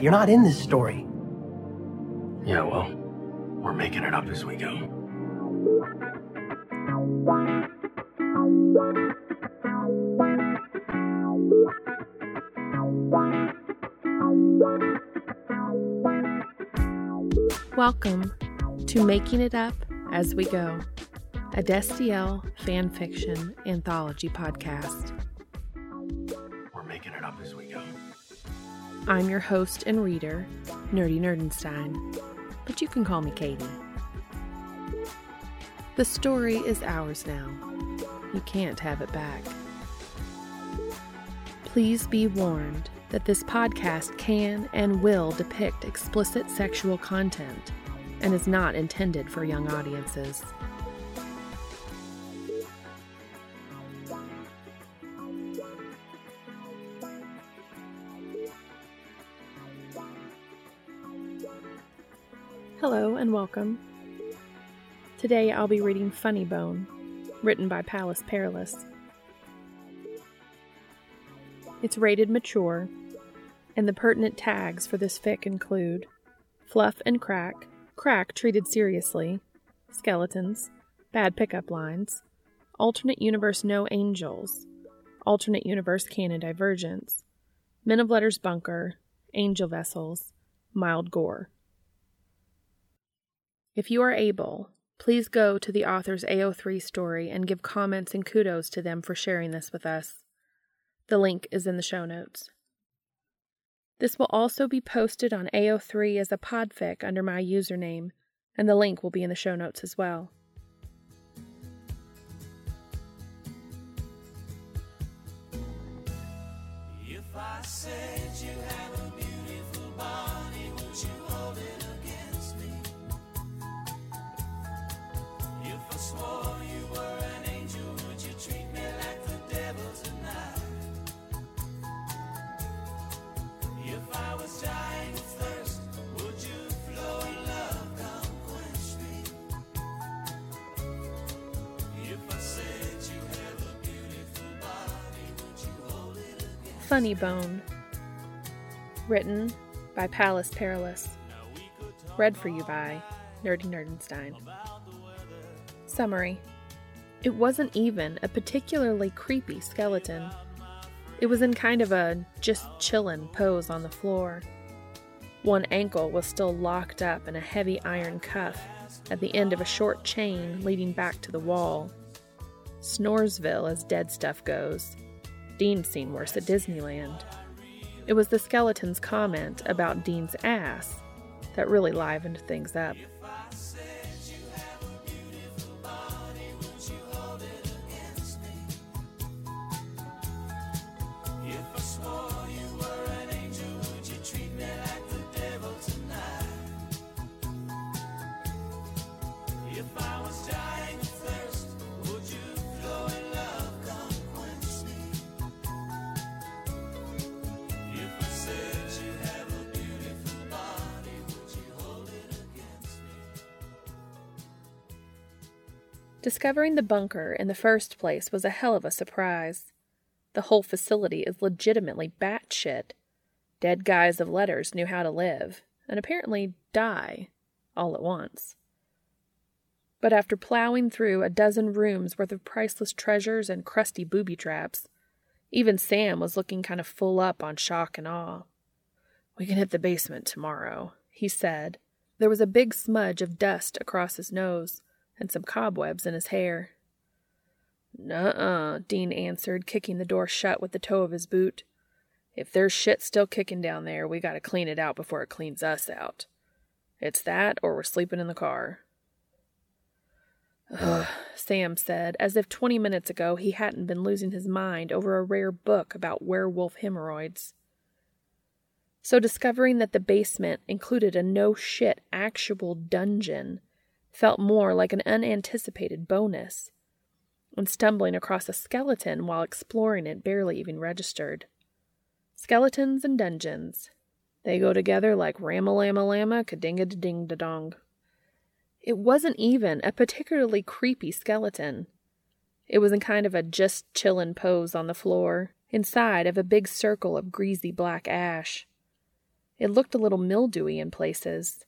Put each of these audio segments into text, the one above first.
You're not in this story. Yeah, well, we're making it up as we go. Welcome to Making It Up as We Go, a Destiel fan fiction anthology podcast. I'm your host and reader, Nerdy Nerdenstein, but you can call me Katie. The story is ours now. You can't have it back. Please be warned that this podcast can and will depict explicit sexual content and is not intended for young audiences. Welcome. Today I'll be reading Funny Bone, written by Pallas Perilous. It's rated mature, and the pertinent tags for this fic include fluff and crack, crack treated seriously, skeletons, bad pickup lines, alternate universe no angels, alternate universe canon divergence, men of letters bunker, angel vessels, mild gore. If you are able, please go to the author's AO3 story and give comments and kudos to them for sharing this with us. The link is in the show notes. This will also be posted on AO3 as a podfic under my username, and the link will be in the show notes as well. Funny Bone. Written by Pallas Perilous. Read for you by Nerdy Nerdenstein. Summary It wasn't even a particularly creepy skeleton. It was in kind of a just chillin' pose on the floor. One ankle was still locked up in a heavy iron cuff at the end of a short chain leading back to the wall. Snoresville as dead stuff goes. Dean's seen worse at Disneyland. It was the skeleton's comment about Dean's ass that really livened things up. Discovering the bunker in the first place was a hell of a surprise. The whole facility is legitimately batshit. Dead guys of letters knew how to live, and apparently die, all at once. But after plowing through a dozen rooms worth of priceless treasures and crusty booby traps, even Sam was looking kind of full up on shock and awe. We can hit the basement tomorrow, he said. There was a big smudge of dust across his nose and some cobwebs in his hair. Nuh-uh, Dean answered, kicking the door shut with the toe of his boot. If there's shit still kicking down there, we gotta clean it out before it cleans us out. It's that, or we're sleeping in the car. Ugh, Sam said, as if twenty minutes ago he hadn't been losing his mind over a rare book about werewolf hemorrhoids. So discovering that the basement included a no shit actual dungeon felt more like an unanticipated bonus, and stumbling across a skeleton while exploring it barely even registered. Skeletons and dungeons. They go together like rama lama kadinga ding da dong. It wasn't even a particularly creepy skeleton. It was in kind of a just chillin' pose on the floor, inside of a big circle of greasy black ash. It looked a little mildewy in places.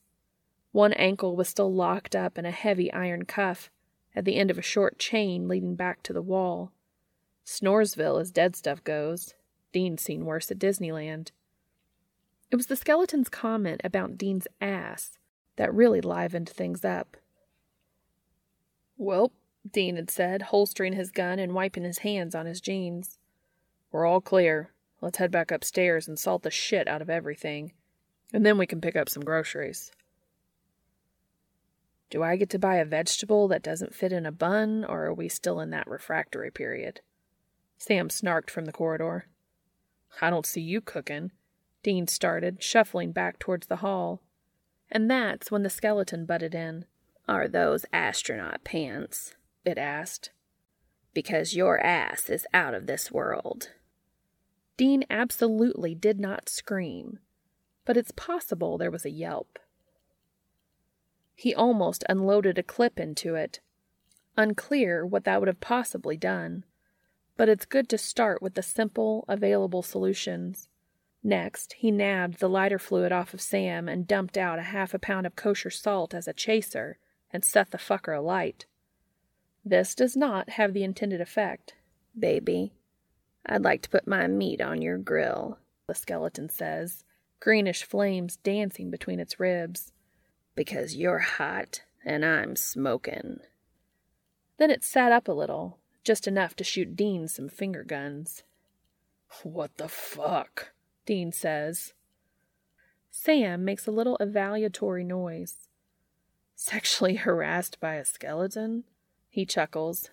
One ankle was still locked up in a heavy iron cuff at the end of a short chain leading back to the wall. Snoresville, as dead stuff goes. Dean's seen worse at Disneyland. It was the skeleton's comment about Dean's ass that really livened things up. Well, Dean had said, holstering his gun and wiping his hands on his jeans. We're all clear. Let's head back upstairs and salt the shit out of everything. And then we can pick up some groceries. Do I get to buy a vegetable that doesn't fit in a bun, or are we still in that refractory period? Sam snarked from the corridor. I don't see you cooking, Dean started, shuffling back towards the hall. And that's when the skeleton butted in. Are those astronaut pants? it asked. Because your ass is out of this world. Dean absolutely did not scream, but it's possible there was a yelp. He almost unloaded a clip into it. Unclear what that would have possibly done, but it's good to start with the simple, available solutions. Next, he nabbed the lighter fluid off of Sam and dumped out a half a pound of kosher salt as a chaser and set the fucker alight. This does not have the intended effect. Baby, I'd like to put my meat on your grill, the skeleton says, greenish flames dancing between its ribs. Because you're hot and I'm smoking. Then it sat up a little, just enough to shoot Dean some finger guns. What the fuck? Dean says. Sam makes a little evaluatory noise. Sexually harassed by a skeleton? He chuckles.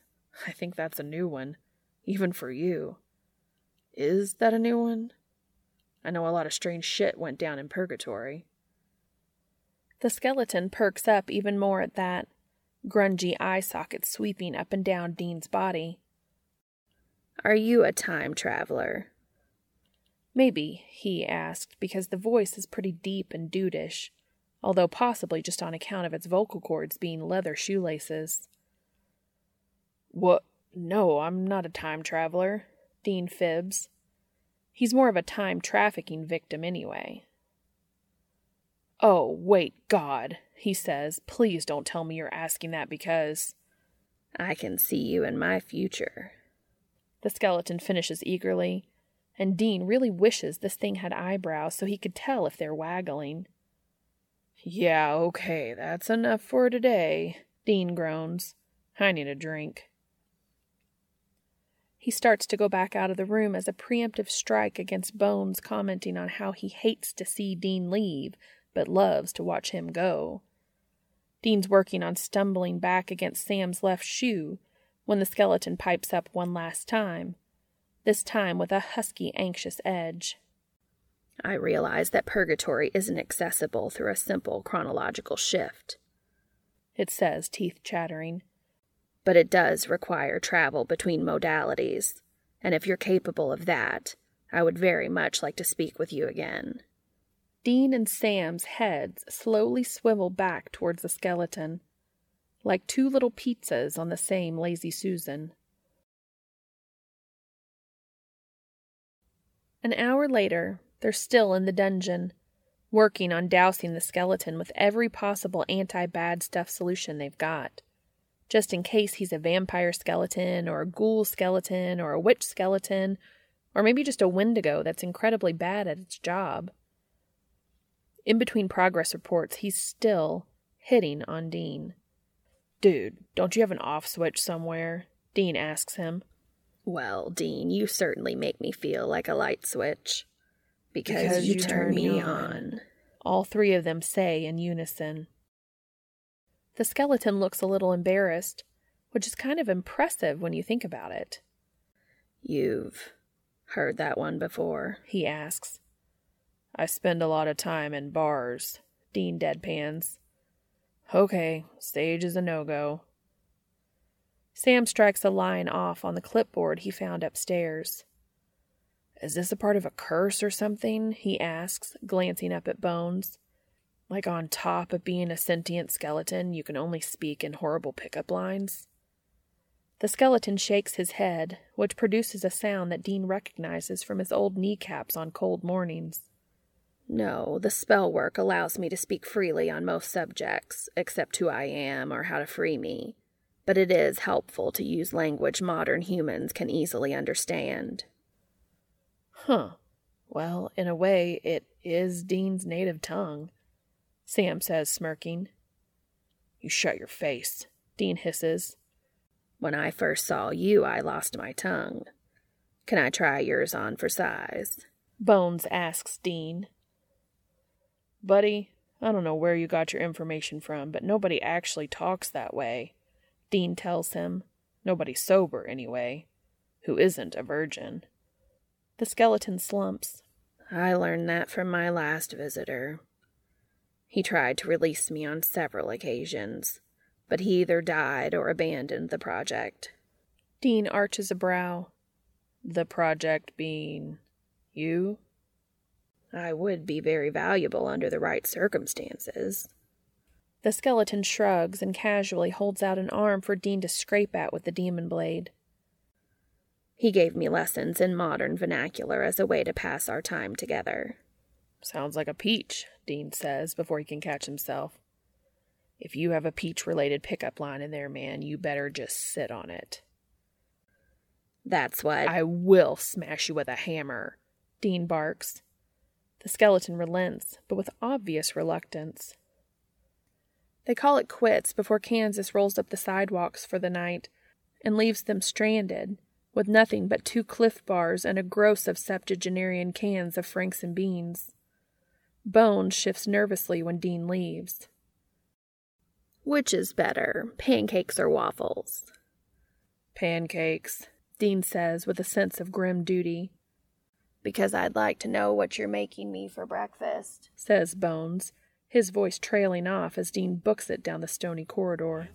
I think that's a new one, even for you. Is that a new one? I know a lot of strange shit went down in purgatory. The skeleton perks up even more at that, grungy eye sockets sweeping up and down Dean's body. Are you a time traveler? Maybe, he asked, because the voice is pretty deep and dudeish, although possibly just on account of its vocal cords being leather shoelaces. What? No, I'm not a time traveler, Dean fibs. He's more of a time trafficking victim anyway. Oh, wait, God, he says. Please don't tell me you're asking that because. I can see you in my future. The skeleton finishes eagerly, and Dean really wishes this thing had eyebrows so he could tell if they're waggling. Yeah, okay, that's enough for today, Dean groans. I need a drink. He starts to go back out of the room as a preemptive strike against Bones commenting on how he hates to see Dean leave, but loves to watch him go. Dean's working on stumbling back against Sam's left shoe when the skeleton pipes up one last time, this time with a husky, anxious edge. I realize that purgatory isn't accessible through a simple chronological shift. It says, teeth chattering but it does require travel between modalities, and if you're capable of that, I would very much like to speak with you again. Dean and Sam's heads slowly swivel back towards the skeleton, like two little pizzas on the same Lazy Susan. An hour later, they're still in the dungeon, working on dousing the skeleton with every possible anti bad stuff solution they've got just in case he's a vampire skeleton or a ghoul skeleton or a witch skeleton or maybe just a wendigo that's incredibly bad at its job. In between progress reports, he's still hitting on Dean. Dude, don't you have an off switch somewhere? Dean asks him. Well, Dean, you certainly make me feel like a light switch. Because, because you, you turn, turn me on. on. All three of them say in unison. The skeleton looks a little embarrassed, which is kind of impressive when you think about it. You've heard that one before? he asks. I spend a lot of time in bars, Dean deadpans. Okay, stage is a no go. Sam strikes a line off on the clipboard he found upstairs. Is this a part of a curse or something? he asks, glancing up at Bones. Like on top of being a sentient skeleton, you can only speak in horrible pickup lines. The skeleton shakes his head, which produces a sound that Dean recognizes from his old kneecaps on cold mornings. No, the spell work allows me to speak freely on most subjects, except who I am or how to free me. But it is helpful to use language modern humans can easily understand. Huh. Well, in a way, it is Dean's native tongue, Sam says, smirking. You shut your face, Dean hisses. When I first saw you, I lost my tongue. Can I try yours on for size? Bones asks Dean. Buddy, I don't know where you got your information from, but nobody actually talks that way, Dean tells him. Nobody sober, anyway, who isn't a virgin. The skeleton slumps. I learned that from my last visitor. He tried to release me on several occasions, but he either died or abandoned the project. Dean arches a brow. The project being you? I would be very valuable under the right circumstances. The skeleton shrugs and casually holds out an arm for Dean to scrape at with the demon blade. He gave me lessons in modern vernacular as a way to pass our time together. Sounds like a peach, Dean says before he can catch himself. If you have a peach related pickup line in there, man, you better just sit on it. That's what. I will smash you with a hammer, Dean barks. The skeleton relents, but with obvious reluctance. They call it quits before Kansas rolls up the sidewalks for the night and leaves them stranded, with nothing but two Clif Bars and a gross of septuagenarian cans of Franks and beans. Bones shifts nervously when Dean leaves. Which is better, pancakes or waffles? Pancakes, Dean says with a sense of grim duty. Because I'd like to know what you're making me for breakfast, says Bones, his voice trailing off as Dean books it down the stony corridor.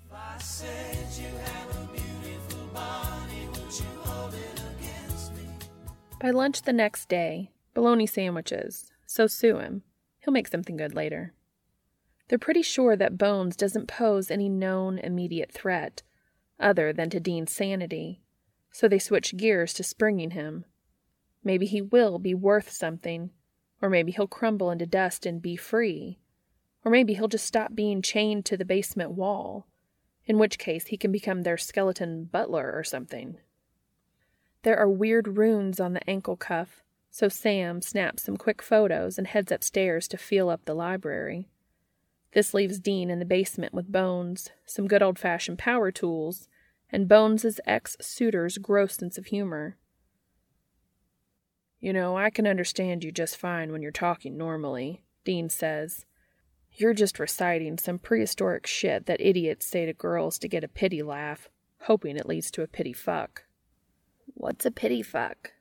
By lunch the next day, bologna sandwiches, so sue him. He'll make something good later. They're pretty sure that Bones doesn't pose any known immediate threat, other than to Dean's sanity, so they switch gears to springing him. Maybe he will be worth something, or maybe he'll crumble into dust and be free, or maybe he'll just stop being chained to the basement wall, in which case he can become their skeleton butler or something. There are weird runes on the ankle cuff, so Sam snaps some quick photos and heads upstairs to feel up the library. This leaves Dean in the basement with Bones, some good old fashioned power tools, and Bones's ex suitor's gross sense of humor. You know, I can understand you just fine when you're talking normally, Dean says. You're just reciting some prehistoric shit that idiots say to girls to get a pity laugh, hoping it leads to a pity fuck. What's a pity fuck?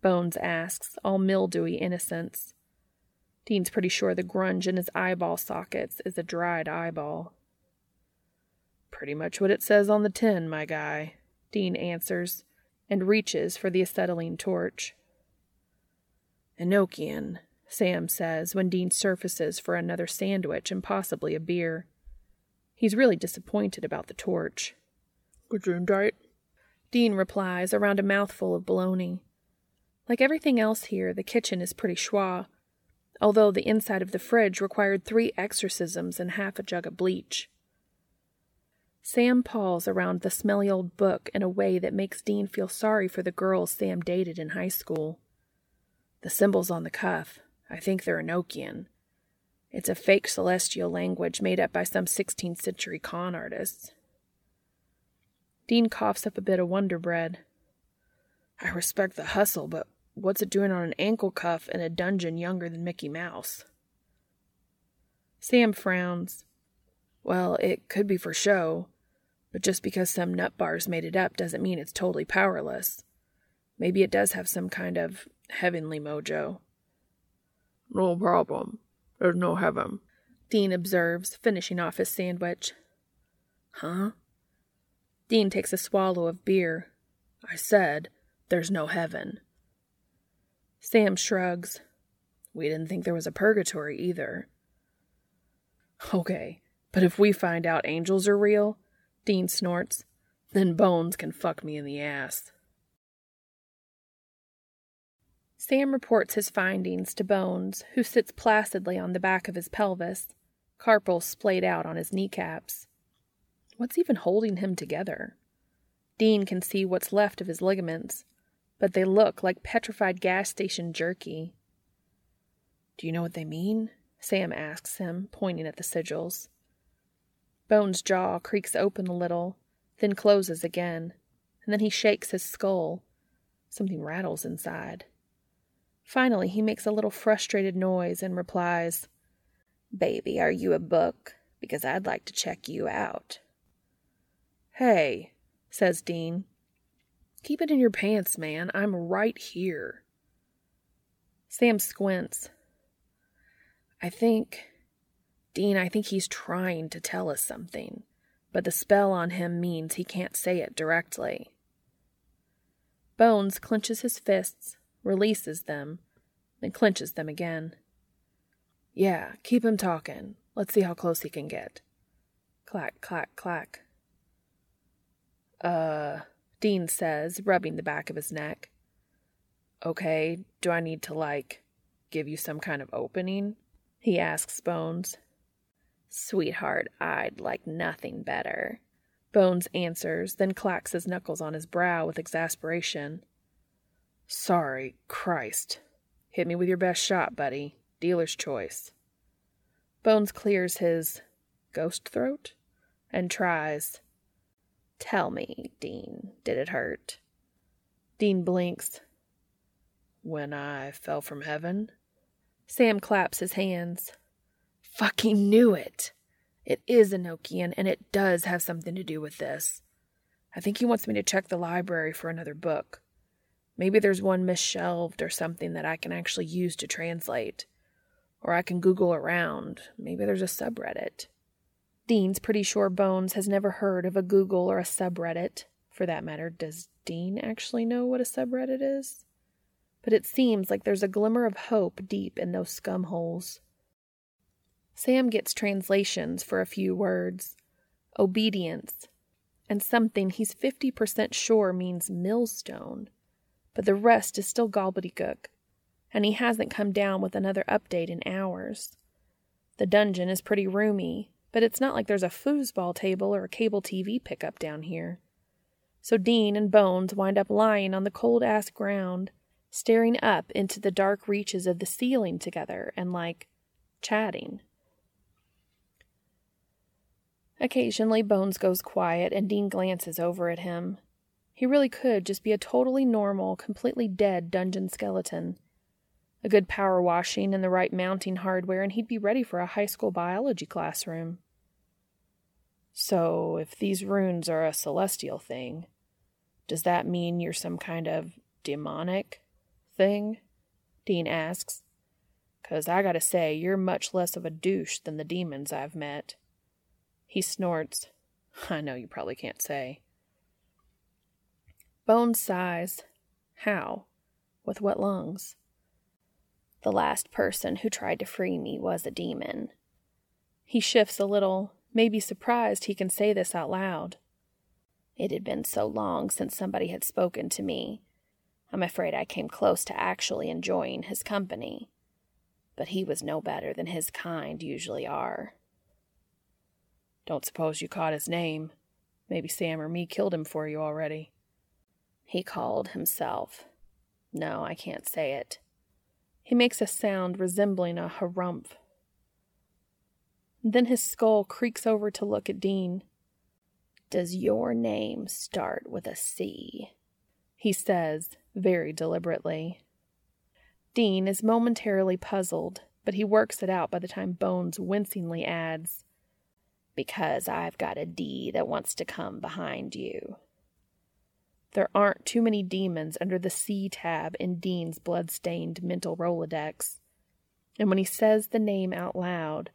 Bones asks, all mildewy innocence. Dean's pretty sure the grunge in his eyeball sockets is a dried eyeball. Pretty much what it says on the tin, my guy, Dean answers, and reaches for the acetylene torch. Enochian, Sam says when Dean surfaces for another sandwich and possibly a beer. He's really disappointed about the torch. Gesundheit, Dean replies around a mouthful of bologna. Like everything else here, the kitchen is pretty schwa, although the inside of the fridge required three exorcisms and half a jug of bleach. Sam paws around the smelly old book in a way that makes Dean feel sorry for the girls Sam dated in high school. The symbols on the cuff, I think they're Enochian. It's a fake celestial language made up by some 16th century con artists. Dean coughs up a bit of Wonder Bread. I respect the hustle, but what's it doing on an ankle cuff in a dungeon younger than Mickey Mouse? Sam frowns. Well, it could be for show, but just because some nut bars made it up doesn't mean it's totally powerless. Maybe it does have some kind of heavenly mojo. No problem. There's no heaven, Dean observes, finishing off his sandwich. Huh? Dean takes a swallow of beer. I said, there's no heaven. Sam shrugs. We didn't think there was a purgatory either. Okay, but if we find out angels are real, Dean snorts, then Bones can fuck me in the ass. Sam reports his findings to Bones, who sits placidly on the back of his pelvis, carpal splayed out on his kneecaps. What's even holding him together? Dean can see what's left of his ligaments, but they look like petrified gas station jerky. Do you know what they mean? Sam asks him, pointing at the sigils. Bones' jaw creaks open a little, then closes again, and then he shakes his skull. Something rattles inside. Finally, he makes a little frustrated noise and replies, Baby, are you a book? Because I'd like to check you out. Hey, says Dean. Keep it in your pants, man. I'm right here. Sam squints. I think, Dean, I think he's trying to tell us something, but the spell on him means he can't say it directly. Bones clenches his fists, releases them, then clenches them again. Yeah, keep him talking. Let's see how close he can get. Clack, clack, clack. Uh, Dean says, rubbing the back of his neck. Okay, do I need to, like, give you some kind of opening? He asks Bones. Sweetheart, I'd like nothing better. Bones answers, then clacks his knuckles on his brow with exasperation. Sorry, Christ. Hit me with your best shot, buddy. Dealer's choice. Bones clears his ghost throat and tries. Tell me, Dean, did it hurt? Dean blinks. When I fell from heaven? Sam claps his hands. Fucking knew it. It is Enochian, and it does have something to do with this. I think he wants me to check the library for another book. Maybe there's one misshelved or something that I can actually use to translate. Or I can Google around. Maybe there's a subreddit. Dean's pretty sure Bones has never heard of a Google or a subreddit. For that matter, does Dean actually know what a subreddit is? But it seems like there's a glimmer of hope deep in those scum holes. Sam gets translations for a few words obedience, and something he's 50% sure means millstone, but the rest is still gobbledygook, and he hasn't come down with another update in hours. The dungeon is pretty roomy, but it's not like there's a foosball table or a cable TV pickup down here. So Dean and Bones wind up lying on the cold ass ground, staring up into the dark reaches of the ceiling together and like chatting. Occasionally, Bones goes quiet and Dean glances over at him. He really could just be a totally normal, completely dead dungeon skeleton. A good power washing and the right mounting hardware, and he'd be ready for a high school biology classroom. So, if these runes are a celestial thing, does that mean you're some kind of demonic thing? Dean asks. Cause I gotta say, you're much less of a douche than the demons I've met. He snorts. I know you probably can't say. Bones sighs. How? With what lungs? The last person who tried to free me was a demon. He shifts a little, maybe surprised he can say this out loud. It had been so long since somebody had spoken to me. I'm afraid I came close to actually enjoying his company. But he was no better than his kind usually are. Don't suppose you caught his name. Maybe Sam or me killed him for you already. He called himself. No, I can't say it. He makes a sound resembling a harumph. Then his skull creaks over to look at Dean. Does your name start with a C? He says, very deliberately. Dean is momentarily puzzled, but he works it out by the time Bones wincingly adds, Because I've got a D that wants to come behind you. There aren't too many demons under the C tab in Dean's blood-stained mental Rolodex. And when he says the name out loud,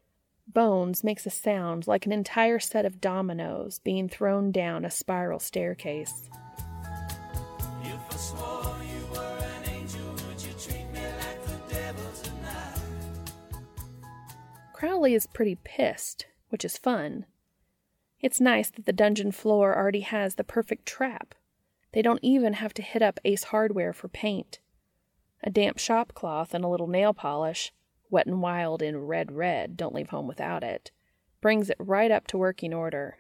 Bones makes a sound like an entire set of dominoes being thrown down a spiral staircase. If I swore you were an angel, would you treat me like the devil tonight? Crowley is pretty pissed, which is fun. It's nice that the dungeon floor already has the perfect trap. They don't even have to hit up Ace Hardware for paint. A damp shop cloth and a little nail polish, wet and wild in red red, don't leave home without it, brings it right up to working order.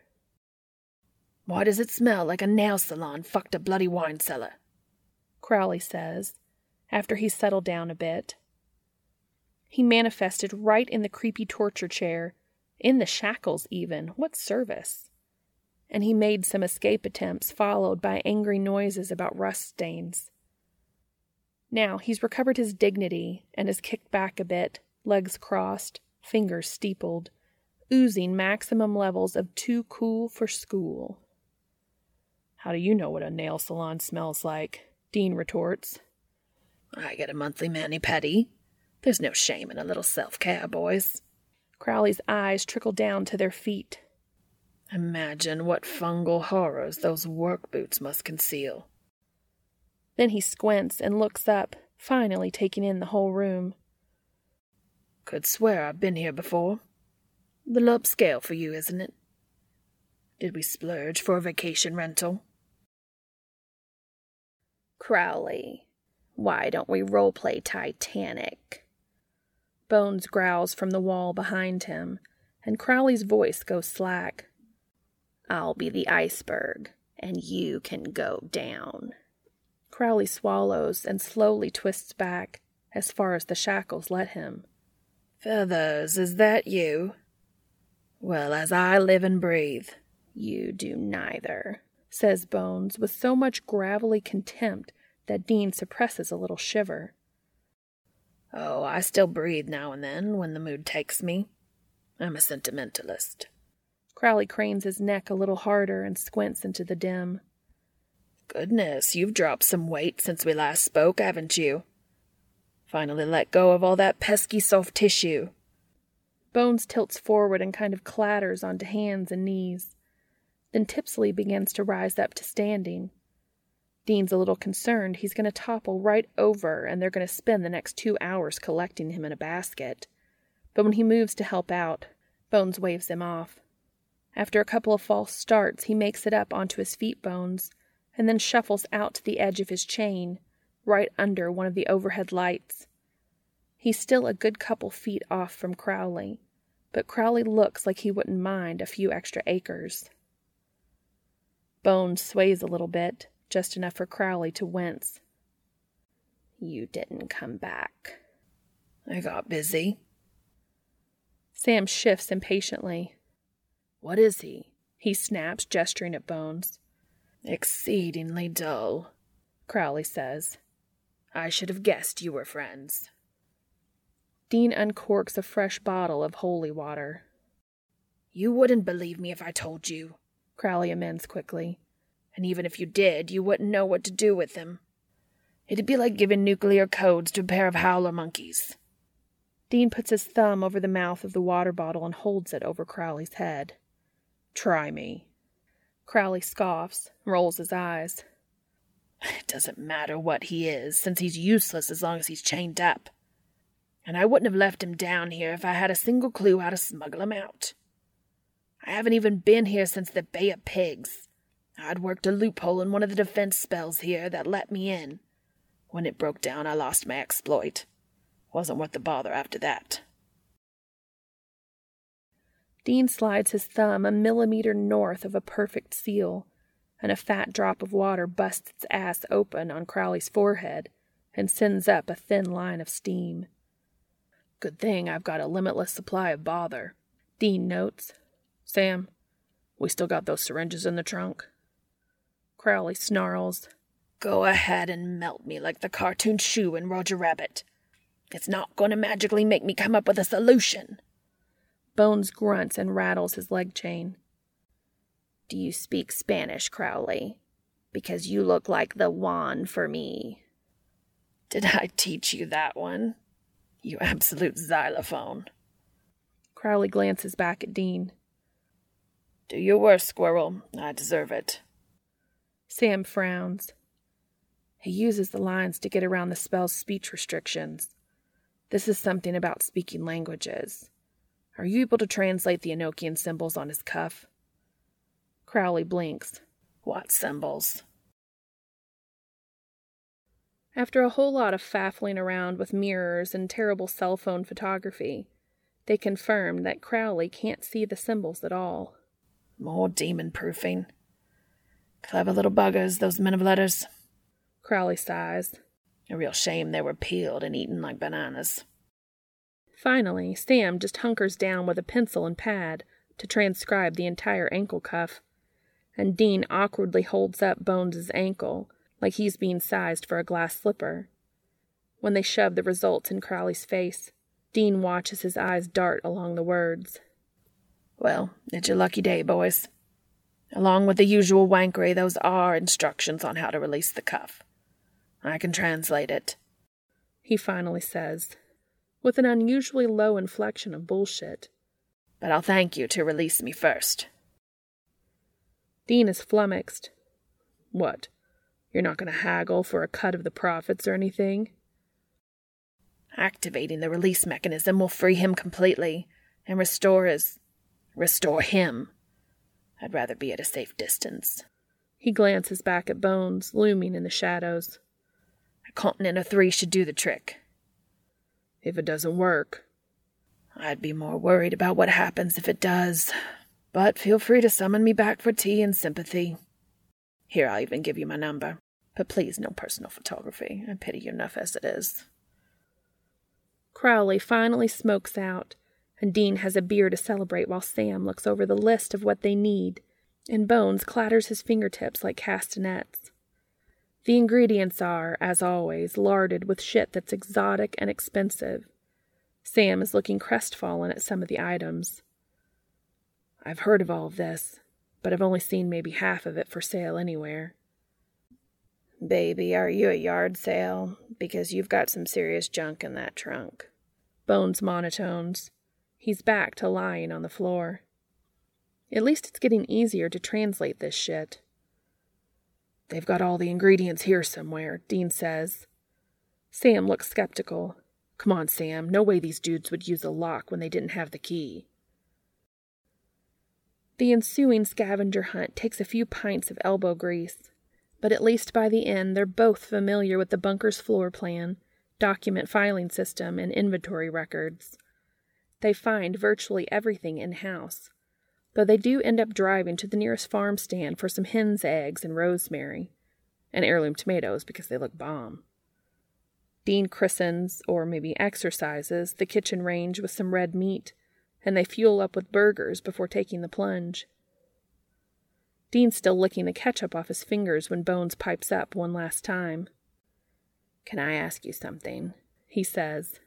Why does it smell like a nail salon fucked a bloody wine cellar? Crowley says, after he's settled down a bit. He manifested right in the creepy torture chair, in the shackles even. What service? And he made some escape attempts, followed by angry noises about rust stains. Now he's recovered his dignity and is kicked back a bit, legs crossed, fingers steepled, oozing maximum levels of too cool for school. How do you know what a nail salon smells like? Dean retorts. I get a monthly mani pedi. There's no shame in a little self care, boys. Crowley's eyes trickle down to their feet. Imagine what fungal horrors those work boots must conceal. Then he squints and looks up, finally taking in the whole room. Could swear I've been here before. The Little upscale for you, isn't it? Did we splurge for a vacation rental? Crowley, why don't we roleplay Titanic? Bones growls from the wall behind him, and Crowley's voice goes slack. I'll be the iceberg, and you can go down. Crowley swallows and slowly twists back, as far as the shackles let him. Feathers, is that you? Well, as I live and breathe, you do neither, says Bones with so much gravelly contempt that Dean suppresses a little shiver. Oh, I still breathe now and then when the mood takes me. I'm a sentimentalist. Crowley cranes his neck a little harder and squints into the dim. Goodness, you've dropped some weight since we last spoke, haven't you? Finally let go of all that pesky soft tissue. Bones tilts forward and kind of clatters onto hands and knees. Then Tipsley begins to rise up to standing. Dean's a little concerned he's going to topple right over and they're going to spend the next two hours collecting him in a basket. But when he moves to help out, Bones waves him off. After a couple of false starts, he makes it up onto his feet bones and then shuffles out to the edge of his chain, right under one of the overhead lights. He's still a good couple feet off from Crowley, but Crowley looks like he wouldn't mind a few extra acres. Bones sways a little bit, just enough for Crowley to wince. You didn't come back. I got busy. Sam shifts impatiently. What is he? He snaps, gesturing at Bones. Exceedingly dull, Crowley says. I should have guessed you were friends. Dean uncorks a fresh bottle of holy water. You wouldn't believe me if I told you, Crowley amends quickly. And even if you did, you wouldn't know what to do with them. It'd be like giving nuclear codes to a pair of howler monkeys. Dean puts his thumb over the mouth of the water bottle and holds it over Crowley's head. Try me. Crowley scoffs, rolls his eyes. It doesn't matter what he is, since he's useless as long as he's chained up. And I wouldn't have left him down here if I had a single clue how to smuggle him out. I haven't even been here since the Bay of Pigs. I'd worked a loophole in one of the defense spells here that let me in. When it broke down, I lost my exploit. Wasn't worth the bother after that. Dean slides his thumb a millimeter north of a perfect seal, and a fat drop of water busts its ass open on Crowley's forehead and sends up a thin line of steam. Good thing I've got a limitless supply of bother, Dean notes. Sam, we still got those syringes in the trunk? Crowley snarls. Go ahead and melt me like the cartoon shoe in Roger Rabbit. It's not going to magically make me come up with a solution. Bones grunts and rattles his leg chain. Do you speak Spanish, Crowley? Because you look like the Juan for me. Did I teach you that one? You absolute xylophone. Crowley glances back at Dean. Do your worst, Squirrel. I deserve it. Sam frowns. He uses the lines to get around the spell's speech restrictions. This is something about speaking languages. Are you able to translate the Enochian symbols on his cuff? Crowley blinks. What symbols? After a whole lot of faffling around with mirrors and terrible cell phone photography, they confirmed that Crowley can't see the symbols at all. More demon proofing. Clever little buggers, those men of letters. Crowley sighs. A real shame they were peeled and eaten like bananas. Finally, Sam just hunkers down with a pencil and pad to transcribe the entire ankle cuff, and Dean awkwardly holds up Bones's ankle like he's being sized for a glass slipper. When they shove the results in Crowley's face, Dean watches his eyes dart along the words. Well, it's your lucky day, boys. Along with the usual wankery, those are instructions on how to release the cuff. I can translate it. He finally says, with an unusually low inflection of bullshit. But I'll thank you to release me first. Dean is flummoxed. What? You're not going to haggle for a cut of the profits or anything? Activating the release mechanism will free him completely and restore his. restore him. I'd rather be at a safe distance. He glances back at Bones, looming in the shadows. A continent of three should do the trick. If it doesn't work, I'd be more worried about what happens if it does. But feel free to summon me back for tea and sympathy. Here, I'll even give you my number. But please, no personal photography. I pity you enough as it is. Crowley finally smokes out, and Dean has a beer to celebrate while Sam looks over the list of what they need, and Bones clatters his fingertips like castanets. The ingredients are, as always, larded with shit that's exotic and expensive. Sam is looking crestfallen at some of the items. I've heard of all of this, but I've only seen maybe half of it for sale anywhere. Baby, are you a yard sale? Because you've got some serious junk in that trunk. Bones monotones. He's back to lying on the floor. At least it's getting easier to translate this shit. They've got all the ingredients here somewhere, Dean says. Sam looks skeptical. Come on, Sam. No way these dudes would use a lock when they didn't have the key. The ensuing scavenger hunt takes a few pints of elbow grease, but at least by the end they're both familiar with the bunker's floor plan, document filing system, and inventory records. They find virtually everything in house, though they do end up driving to the nearest farm stand for some hen's eggs and rosemary, and heirloom tomatoes because they look bomb. Dean christens, or maybe exercises, the kitchen range with some red meat, and they fuel up with burgers before taking the plunge. Dean's still licking the ketchup off his fingers when Bones pipes up one last time. Can I ask you something? He says.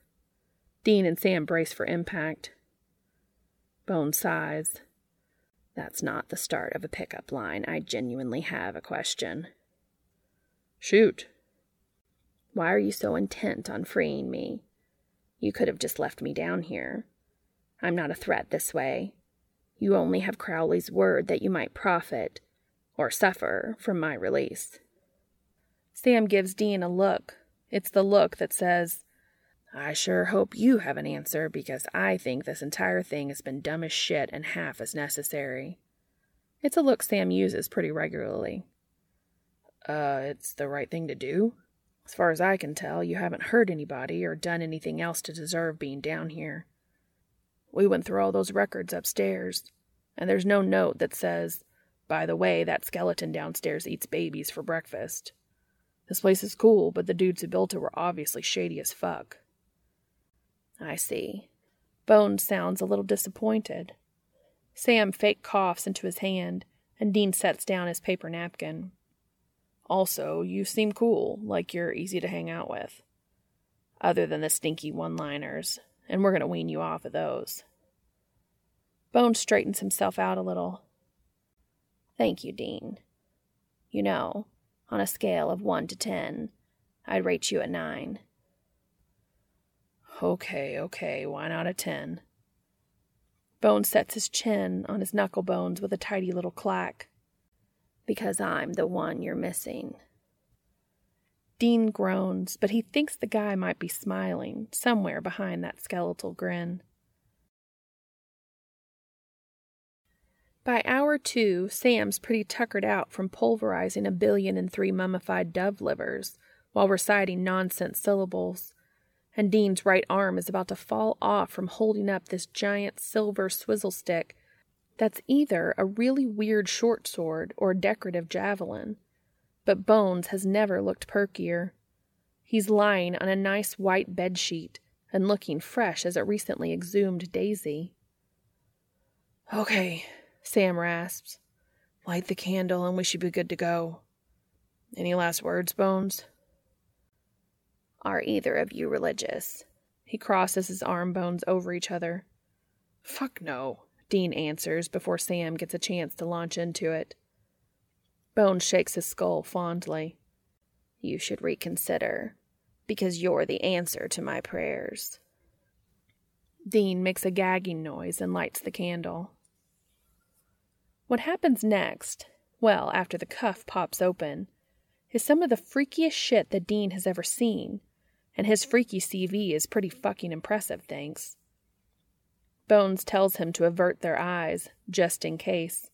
Dean and Sam brace for impact. Bones sighs. That's not the start of a pickup line. I genuinely have a question. Shoot. Why are you so intent on freeing me? You could have just left me down here. I'm not a threat this way. You only have Crowley's word that you might profit, or suffer, from my release. Sam gives Dean a look. It's the look that says, I sure hope you have an answer because I think this entire thing has been dumb as shit and half as necessary. It's a look Sam uses pretty regularly. Uh, it's the right thing to do? As far as I can tell, you haven't hurt anybody or done anything else to deserve being down here. We went through all those records upstairs, and there's no note that says, by the way, that skeleton downstairs eats babies for breakfast. This place is cool, but the dudes who built it were obviously shady as fuck. I see. Bones sounds a little disappointed. Sam fake coughs into his hand, and Dean sets down his paper napkin. Also, you seem cool, like you're easy to hang out with. Other than the stinky one liners, and we're going to wean you off of those. Bones straightens himself out a little. Thank you, Dean. You know, on a scale of 1 to 10, I'd rate you a 9. Okay, okay, why not a 10? Bones sets his chin on his knuckle bones with a tidy little clack. Because I'm the one you're missing. Dean groans, but he thinks the guy might be smiling somewhere behind that skeletal grin. By hour two, Sam's pretty tuckered out from pulverizing a billion and three mummified dove livers while reciting nonsense syllables, and Dean's right arm is about to fall off from holding up this giant silver swizzle stick that's either a really weird short sword or a decorative javelin. But Bones has never looked perkier. He's lying on a nice white bed sheet and looking fresh as a recently exhumed daisy. Okay, Sam rasps. Light the candle and we should be good to go. Any last words, Bones? Are either of you religious? He crosses his arm bones over each other. Fuck no, Dean answers before Sam gets a chance to launch into it. Bones shakes his skull fondly. You should reconsider, because you're the answer to my prayers. Dean makes a gagging noise and lights the candle. What happens next, well, after the cuff pops open, is some of the freakiest shit that Dean has ever seen, and his freaky CV is pretty fucking impressive, thanks. Bones tells him to avert their eyes, just in case,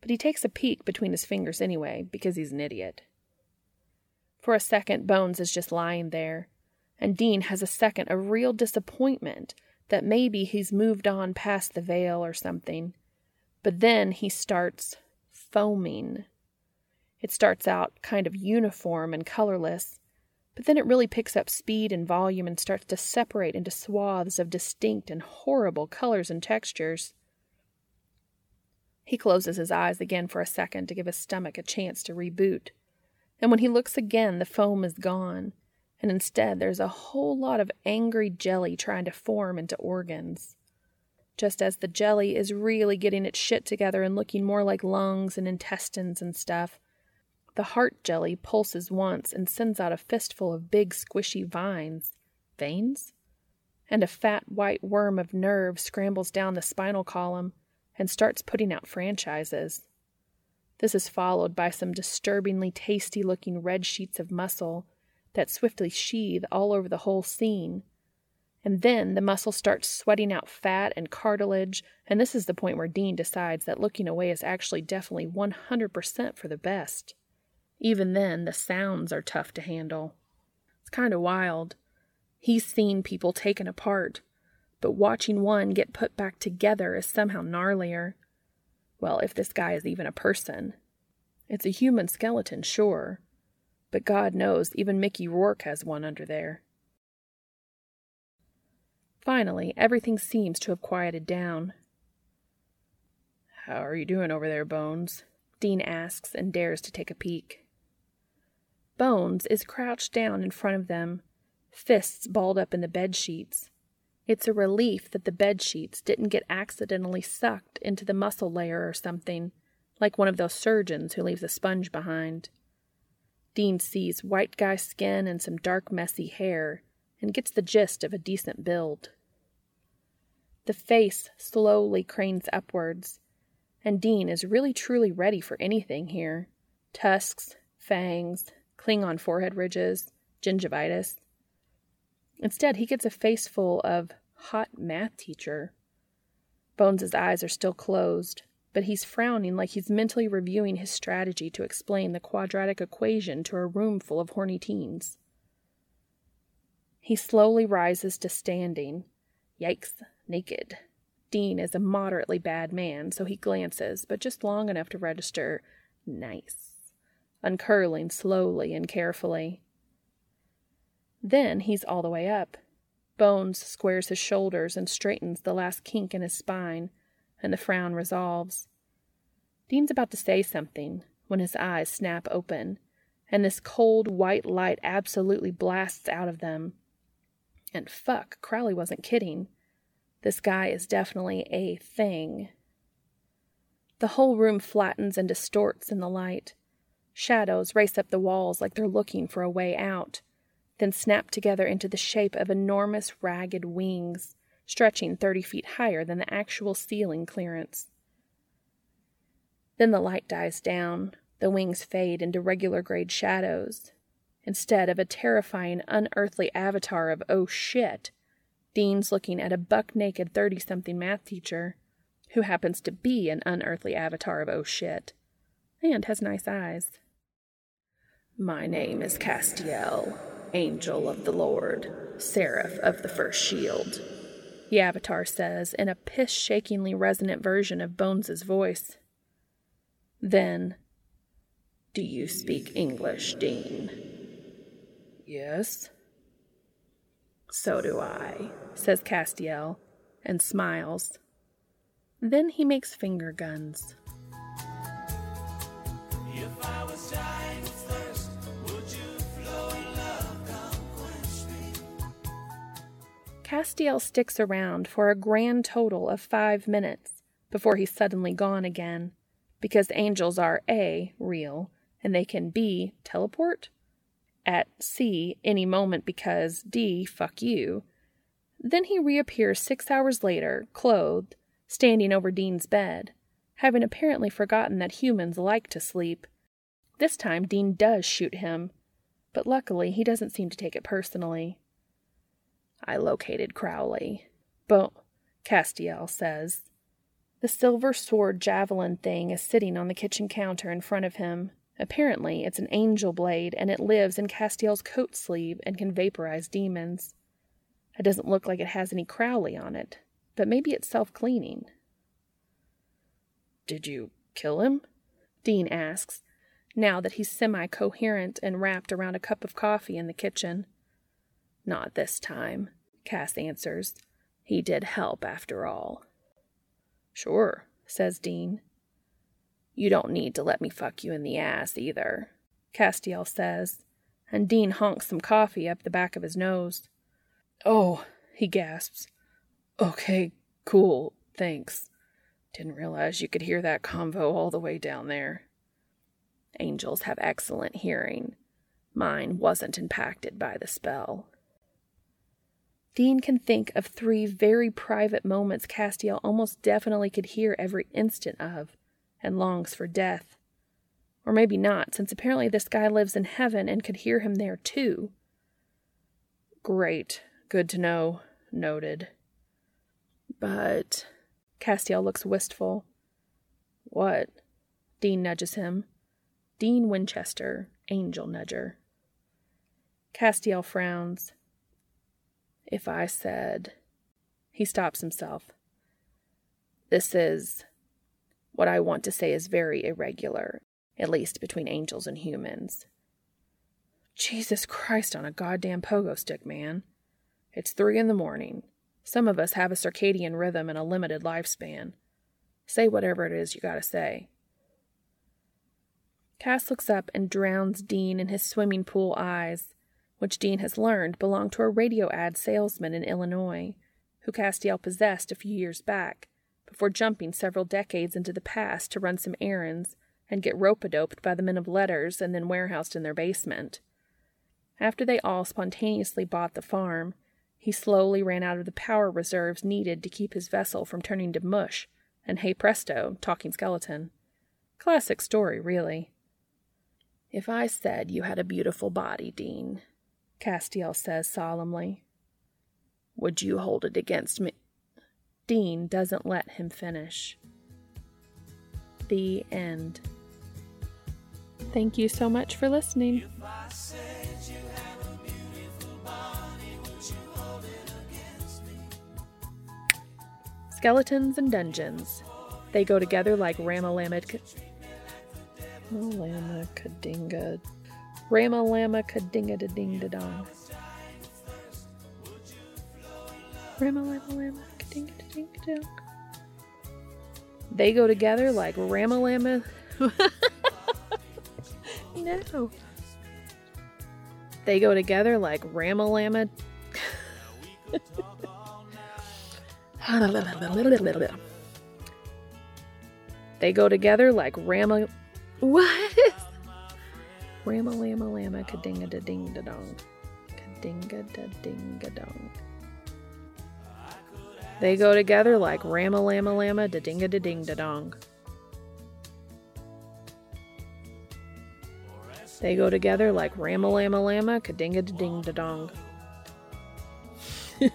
but he takes a peek between his fingers anyway, because he's an idiot. For a second, Bones is just lying there, and Dean has a second of real disappointment that maybe he's moved on past the veil or something. But then he starts foaming. It starts out kind of uniform and colorless, but then it really picks up speed and volume and starts to separate into swaths of distinct and horrible colors and textures. He closes his eyes again for a second to give his stomach a chance to reboot. And when he looks again, the foam is gone, and instead there's a whole lot of angry jelly trying to form into organs. Just as the jelly is really getting its shit together and looking more like lungs and intestines and stuff, the heart jelly pulses once and sends out a fistful of big squishy vines. Veins? And a fat white worm of nerve scrambles down the spinal column and starts putting out franchises. This is followed by some disturbingly tasty looking red sheets of muscle that swiftly sheathe all over the whole scene. And then the muscle starts sweating out fat and cartilage, and this is the point where Dean decides that looking away is actually definitely 100% for the best. Even then, the sounds are tough to handle. It's kind of wild. He's seen people taken apart, but watching one get put back together is somehow gnarlier. Well, if this guy is even a person. It's a human skeleton, sure, but God knows even Mickey Rourke has one under there. Finally, everything seems to have quieted down. How are you doing over there, Bones? Dean asks and dares to take a peek. Bones is crouched down in front of them, fists balled up in the bed sheets. It's a relief that the bed sheets didn't get accidentally sucked into the muscle layer or something, like one of those surgeons who leaves a sponge behind. Dean sees white guy skin and some dark, messy hair, and gets the gist of a decent build. The face slowly cranes upwards, and Dean is really truly ready for anything here tusks, fangs, Klingon forehead ridges, gingivitis. Instead, he gets a face full of hot math teacher. Bones's eyes are still closed, but he's frowning like he's mentally reviewing his strategy to explain the quadratic equation to a room full of horny teens. He slowly rises to standing. Yikes, naked. Dean is a moderately bad man, so he glances, but just long enough to register nice uncurling slowly and carefully. Then he's all the way up. Bones squares his shoulders and straightens the last kink in his spine, and the frown resolves. Dean's about to say something when his eyes snap open, and this cold white light absolutely blasts out of them. And fuck, Crowley wasn't kidding. This guy is definitely a thing. The whole room flattens and distorts in the light. Shadows race up the walls like they're looking for a way out, then snap together into the shape of enormous ragged wings, stretching thirty feet higher than the actual ceiling clearance. Then the light dies down, the wings fade into regular grade shadows. Instead of a terrifying, unearthly avatar of oh shit, Dean's looking at a buck naked 30 something math teacher who happens to be an unearthly avatar of oh shit and has nice eyes. My name is Castiel, Angel of the Lord, Seraph of the First Shield, the Avatar says in a piss shakingly resonant version of Bones's voice. Then, Do you speak English, Dean? Yes. So do I, says Castiel, and smiles. Then he makes finger guns. Castiel sticks around for a grand total of five minutes before he's suddenly gone again, because angels are A, real, and they can B, teleport, at C, any moment because D, fuck you. Then he reappears six hours later, clothed, standing over Dean's bed, having apparently forgotten that humans like to sleep. This time Dean does shoot him, but luckily he doesn't seem to take it personally. I located Crowley. But, Castiel says. The silver sword javelin thing is sitting on the kitchen counter in front of him. Apparently, it's an angel blade, and it lives in Castiel's coat sleeve and can vaporize demons. It doesn't look like it has any Crowley on it, but maybe it's self cleaning. Did you kill him? Dean asks, now that he's semi coherent and wrapped around a cup of coffee in the kitchen. Not this time, Cass answers. He did help after all. Sure, says Dean. You don't need to let me fuck you in the ass either, Castiel says, and Dean honks some coffee up the back of his nose. Oh, he gasps. Okay, cool, thanks. Didn't realize you could hear that convo all the way down there. Angels have excellent hearing. Mine wasn't impacted by the spell. Dean can think of three very private moments Castiel almost definitely could hear every instant of, and longs for death. Or maybe not, since apparently this guy lives in heaven and could hear him there too. Great. Good to know. Noted. But. Castiel looks wistful. What? Dean nudges him. Dean Winchester, angel nudger. Castiel frowns. If I said. He stops himself. This is. What I want to say is very irregular, at least between angels and humans. Jesus Christ on a goddamn pogo stick, man. It's three in the morning. Some of us have a circadian rhythm and a limited lifespan. Say whatever it is you gotta say. Cass looks up and drowns Dean in his swimming pool eyes, which Dean has learned belonged to a radio ad salesman in Illinois, who Castiel possessed a few years back, before jumping several decades into the past to run some errands and get rope-a-doped by the men of letters and then warehoused in their basement. After they all spontaneously bought the farm, he slowly ran out of the power reserves needed to keep his vessel from turning to mush, and hey presto, talking skeleton. Classic story, really. If I said you had a beautiful body, Dean, Castiel says solemnly, would you hold it against me? Dean doesn't let him finish. The end. Thank you so much for listening. Skeletons and dungeons. They go together like Ramalama. Lama kadinga. Ramalama kadinga da ding da dong. Ramalama lama kadinga da ding da dong. They go together like Ramalama. no. They go together like Ramalama. they go together like Rama. What? Rama lama lama kadinga da ding da dong. Kadinga da ding da dong. They go together like Rama lama lama da dinga da ding da dong. They go together like Rama lama lama kadinga da ding da dong.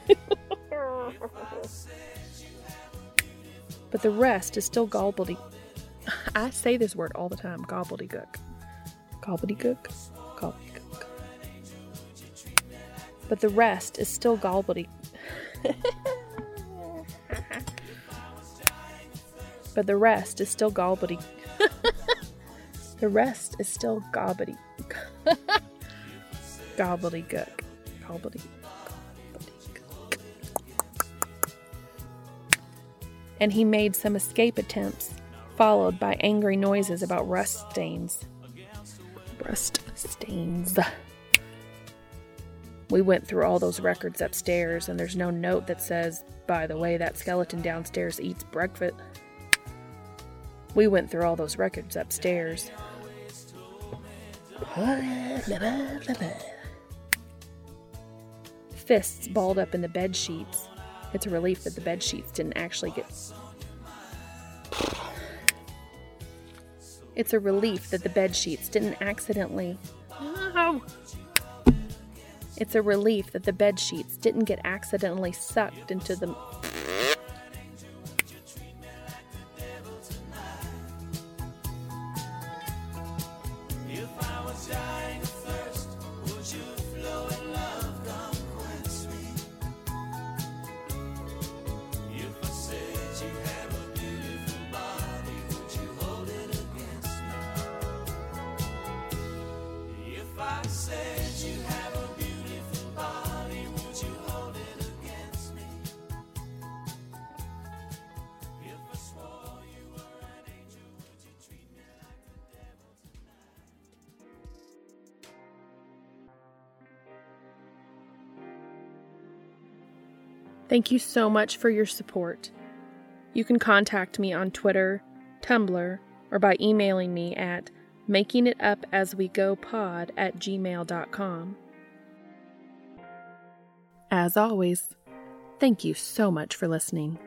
but the rest is still gobbledygook. I say this word all the time gobbledygook. Gobbledygook? but the rest is still gobbledygook. but the rest is still gobbledygook. the rest is still gobbledygook. gobbledygook. Gobbledygook. And he made some escape attempts, followed by angry noises about rust stains. Rust stains. We went through all those records upstairs, and there's no note that says, by the way, that skeleton downstairs eats breakfast. We went through all those records upstairs. Fists balled up in the bed sheets. It's a relief that the bed sheets didn't actually get. It's a relief that the bed sheets didn't accidentally. No! It's a relief that the bed sheets didn't get accidentally sucked into the. Thank you so much for your support. You can contact me on Twitter, Tumblr, or by emailing me at makingitupaswegopod at gmail.com. As always, thank you so much for listening.